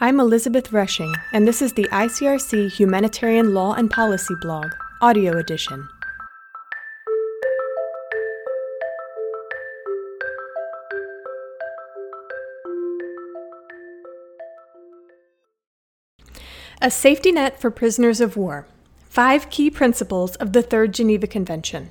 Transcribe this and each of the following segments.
I'm Elizabeth Rushing, and this is the ICRC Humanitarian Law and Policy blog, audio edition. A safety net for prisoners of war. Five key principles of the Third Geneva Convention.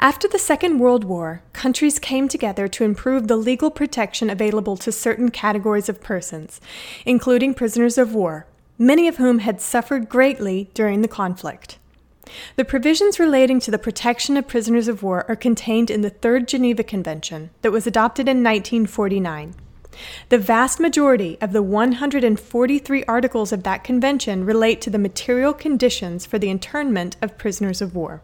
After the Second World War, countries came together to improve the legal protection available to certain categories of persons, including prisoners of war, many of whom had suffered greatly during the conflict. The provisions relating to the protection of prisoners of war are contained in the Third Geneva Convention that was adopted in 1949. The vast majority of the 143 articles of that convention relate to the material conditions for the internment of prisoners of war.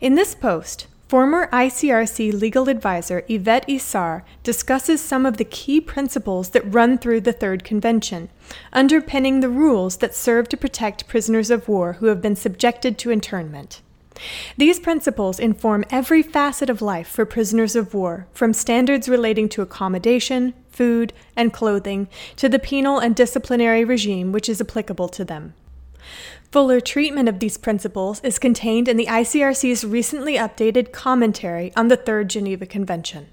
In this post, former ICRC legal advisor Yvette Issar discusses some of the key principles that run through the Third Convention, underpinning the rules that serve to protect prisoners of war who have been subjected to internment. These principles inform every facet of life for prisoners of war, from standards relating to accommodation, food, and clothing, to the penal and disciplinary regime which is applicable to them. Fuller treatment of these principles is contained in the ICRC's recently updated commentary on the Third Geneva Convention.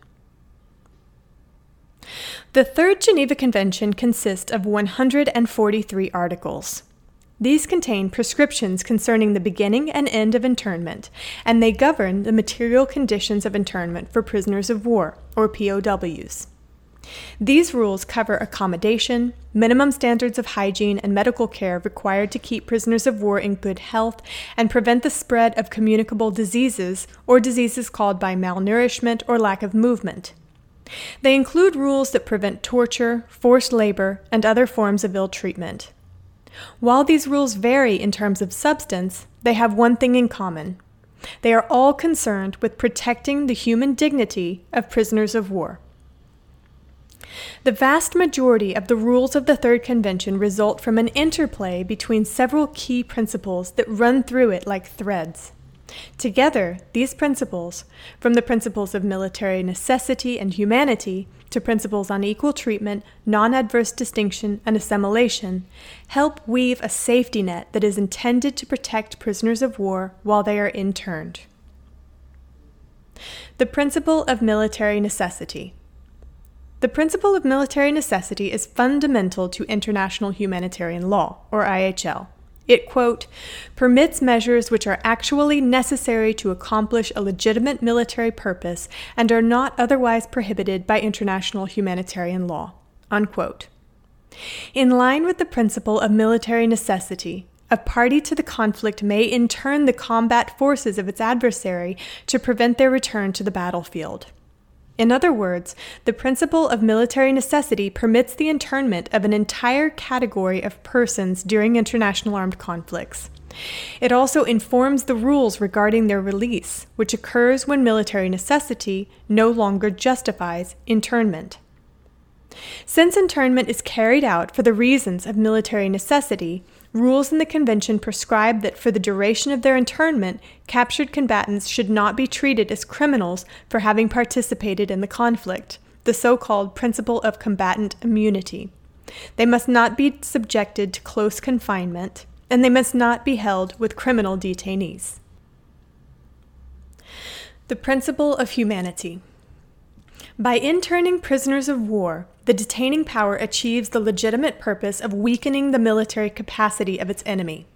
The Third Geneva Convention consists of 143 articles. These contain prescriptions concerning the beginning and end of internment, and they govern the material conditions of internment for prisoners of war, or POWs. These rules cover accommodation, minimum standards of hygiene and medical care required to keep prisoners of war in good health and prevent the spread of communicable diseases or diseases caused by malnourishment or lack of movement. They include rules that prevent torture, forced labor, and other forms of ill treatment. While these rules vary in terms of substance, they have one thing in common. They are all concerned with protecting the human dignity of prisoners of war. The vast majority of the rules of the Third Convention result from an interplay between several key principles that run through it like threads. Together, these principles, from the principles of military necessity and humanity to principles on equal treatment, non adverse distinction, and assimilation, help weave a safety net that is intended to protect prisoners of war while they are interned. The principle of military necessity. The principle of military necessity is fundamental to international humanitarian law, or IHL. It, quote, permits measures which are actually necessary to accomplish a legitimate military purpose and are not otherwise prohibited by international humanitarian law, unquote. In line with the principle of military necessity, a party to the conflict may intern the combat forces of its adversary to prevent their return to the battlefield. In other words, the principle of military necessity permits the internment of an entire category of persons during international armed conflicts. It also informs the rules regarding their release, which occurs when military necessity no longer justifies internment. Since internment is carried out for the reasons of military necessity, rules in the convention prescribe that for the duration of their internment, captured combatants should not be treated as criminals for having participated in the conflict, the so called principle of combatant immunity. They must not be subjected to close confinement, and they must not be held with criminal detainees. The principle of humanity. By interning prisoners of war, the detaining power achieves the legitimate purpose of weakening the military capacity of its enemy.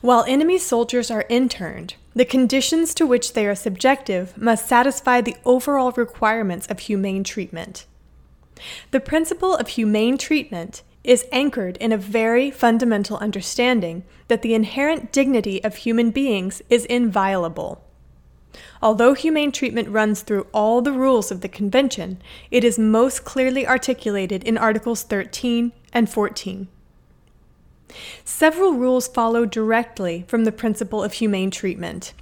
While enemy soldiers are interned, the conditions to which they are subjective must satisfy the overall requirements of humane treatment. The principle of humane treatment is anchored in a very fundamental understanding that the inherent dignity of human beings is inviolable. Although humane treatment runs through all the rules of the Convention, it is most clearly articulated in Articles 13 and 14. Several rules follow directly from the principle of humane treatment.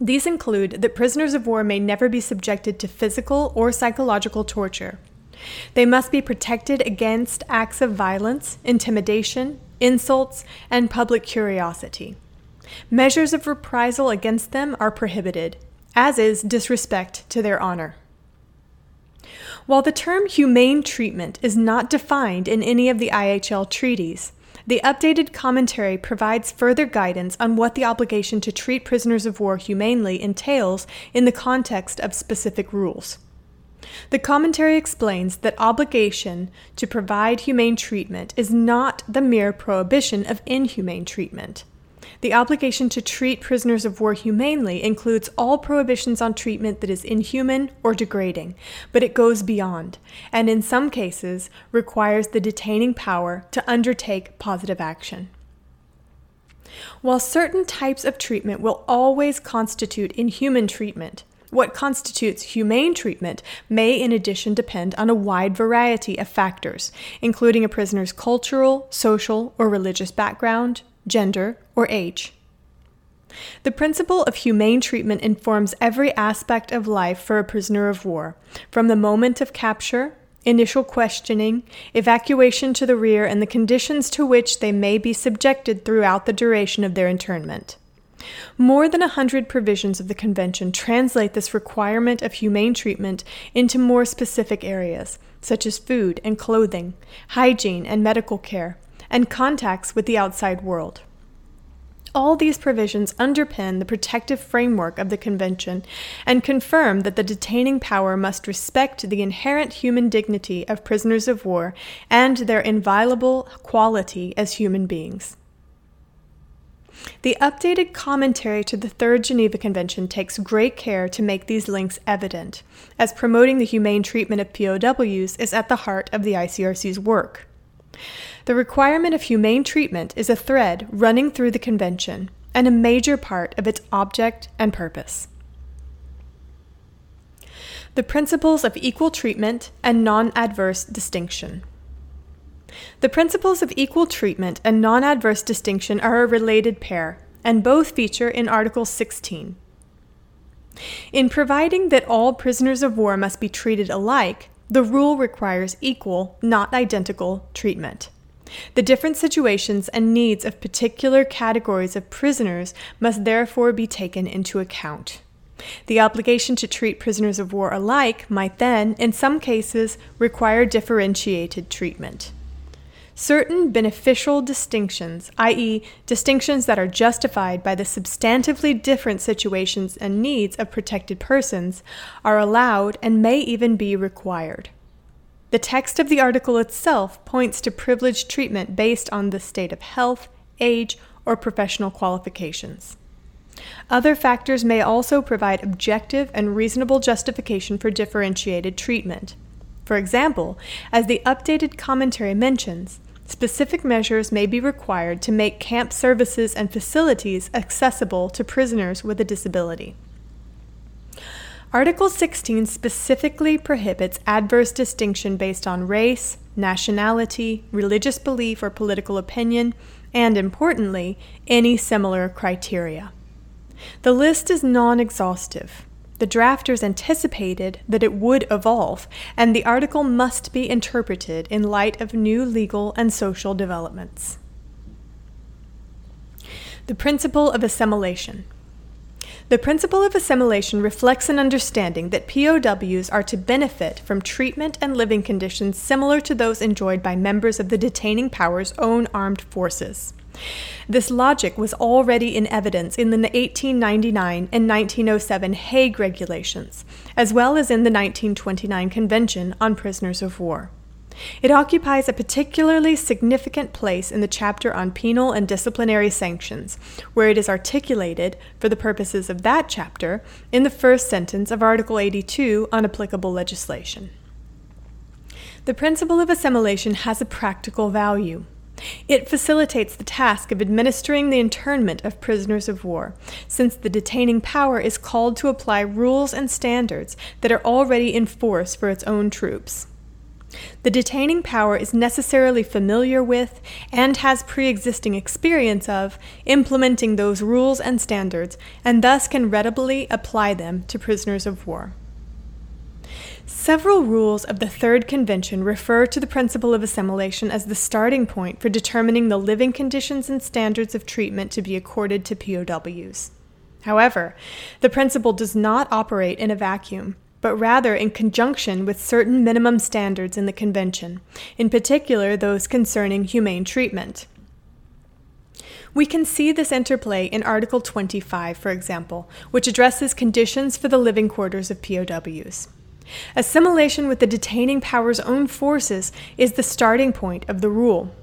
These include that prisoners of war may never be subjected to physical or psychological torture. They must be protected against acts of violence, intimidation, insults, and public curiosity. Measures of reprisal against them are prohibited, as is disrespect to their honor. While the term humane treatment is not defined in any of the IHL treaties, the updated commentary provides further guidance on what the obligation to treat prisoners of war humanely entails in the context of specific rules. The commentary explains that obligation to provide humane treatment is not the mere prohibition of inhumane treatment. The obligation to treat prisoners of war humanely includes all prohibitions on treatment that is inhuman or degrading, but it goes beyond, and in some cases requires the detaining power to undertake positive action. While certain types of treatment will always constitute inhuman treatment, what constitutes humane treatment may, in addition, depend on a wide variety of factors, including a prisoner's cultural, social, or religious background, gender, or age. The principle of humane treatment informs every aspect of life for a prisoner of war, from the moment of capture, initial questioning, evacuation to the rear, and the conditions to which they may be subjected throughout the duration of their internment. More than a hundred provisions of the Convention translate this requirement of humane treatment into more specific areas, such as food and clothing, hygiene and medical care, and contacts with the outside world. All these provisions underpin the protective framework of the Convention and confirm that the detaining power must respect the inherent human dignity of prisoners of war and their inviolable quality as human beings. The updated commentary to the Third Geneva Convention takes great care to make these links evident, as promoting the humane treatment of POWs is at the heart of the ICRC's work. The requirement of humane treatment is a thread running through the Convention and a major part of its object and purpose. The principles of equal treatment and non adverse distinction. The principles of equal treatment and non adverse distinction are a related pair, and both feature in Article 16. In providing that all prisoners of war must be treated alike, the rule requires equal, not identical, treatment. The different situations and needs of particular categories of prisoners must therefore be taken into account. The obligation to treat prisoners of war alike might then, in some cases, require differentiated treatment. Certain beneficial distinctions, i.e., distinctions that are justified by the substantively different situations and needs of protected persons, are allowed and may even be required. The text of the article itself points to privileged treatment based on the state of health, age, or professional qualifications. Other factors may also provide objective and reasonable justification for differentiated treatment. For example, as the updated commentary mentions, specific measures may be required to make camp services and facilities accessible to prisoners with a disability. Article 16 specifically prohibits adverse distinction based on race, nationality, religious belief, or political opinion, and importantly, any similar criteria. The list is non exhaustive. The drafters anticipated that it would evolve, and the article must be interpreted in light of new legal and social developments. The principle of assimilation. The principle of assimilation reflects an understanding that POWs are to benefit from treatment and living conditions similar to those enjoyed by members of the detaining power's own armed forces. This logic was already in evidence in the 1899 and 1907 Hague Regulations, as well as in the 1929 Convention on Prisoners of War. It occupies a particularly significant place in the chapter on penal and disciplinary sanctions, where it is articulated, for the purposes of that chapter, in the first sentence of Article 82 on applicable legislation. The principle of assimilation has a practical value. It facilitates the task of administering the internment of prisoners of war, since the detaining power is called to apply rules and standards that are already in force for its own troops. The detaining power is necessarily familiar with and has pre existing experience of implementing those rules and standards, and thus can readily apply them to prisoners of war. Several rules of the Third Convention refer to the principle of assimilation as the starting point for determining the living conditions and standards of treatment to be accorded to POWs. However, the principle does not operate in a vacuum. but rather in conjunction with certain minimum standards in the Convention, in particular those concerning humane treatment. We can see this interplay in Article 25, for example, which addresses conditions for the living quarters of POWs. Assimilation with the detaining power's own forces is the starting point of the rule.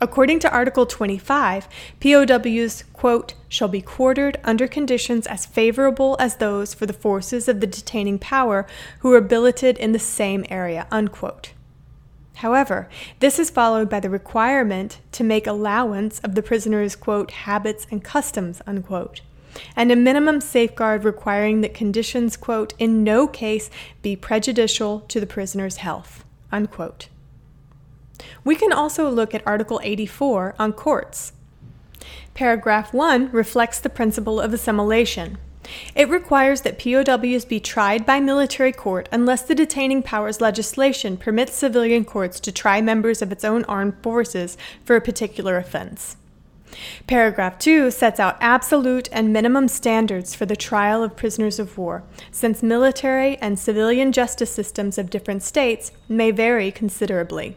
According to Article 25, POWs, quote, shall be quartered under conditions as favorable as those for the forces of the detaining power who are billeted in the same area, unquote. However, this is followed by the requirement to make allowance of the prisoner's, quote, habits and customs, unquote, and a minimum safeguard requiring that conditions, quote, in no case be prejudicial to the prisoner's health, unquote. We can also look at Article 84 on courts. Paragraph 1 reflects the principle of assimilation. It requires that POWs be tried by military court unless the detaining powers legislation permits civilian courts to try members of its own armed forces for a particular offense. Paragraph 2 sets out absolute and minimum standards for the trial of prisoners of war, since military and civilian justice systems of different states may vary considerably.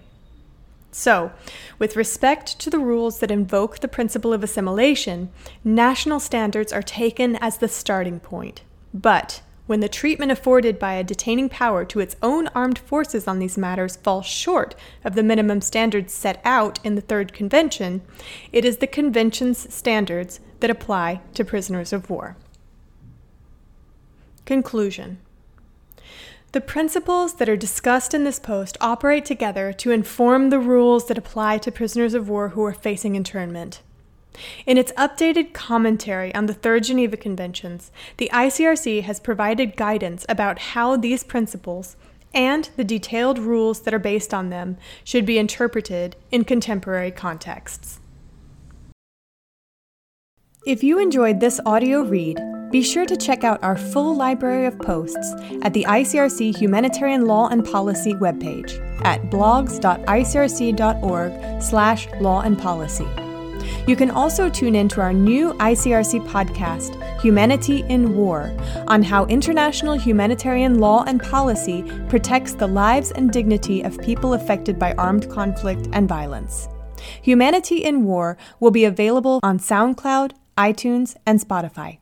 So, with respect to the rules that invoke the principle of assimilation, national standards are taken as the starting point. But when the treatment afforded by a detaining power to its own armed forces on these matters falls short of the minimum standards set out in the Third Convention, it is the Convention's standards that apply to prisoners of war. Conclusion the principles that are discussed in this post operate together to inform the rules that apply to prisoners of war who are facing internment. In its updated commentary on the Third Geneva Conventions, the ICRC has provided guidance about how these principles and the detailed rules that are based on them should be interpreted in contemporary contexts. If you enjoyed this audio read, be sure to check out our full library of posts at the ICRC Humanitarian Law and Policy webpage at blogs.icrc.org/law and policy. You can also tune in to our new ICRC podcast, Humanity in War, on how international humanitarian law and policy protects the lives and dignity of people affected by armed conflict and violence. Humanity in War will be available on SoundCloud, iTunes, and Spotify.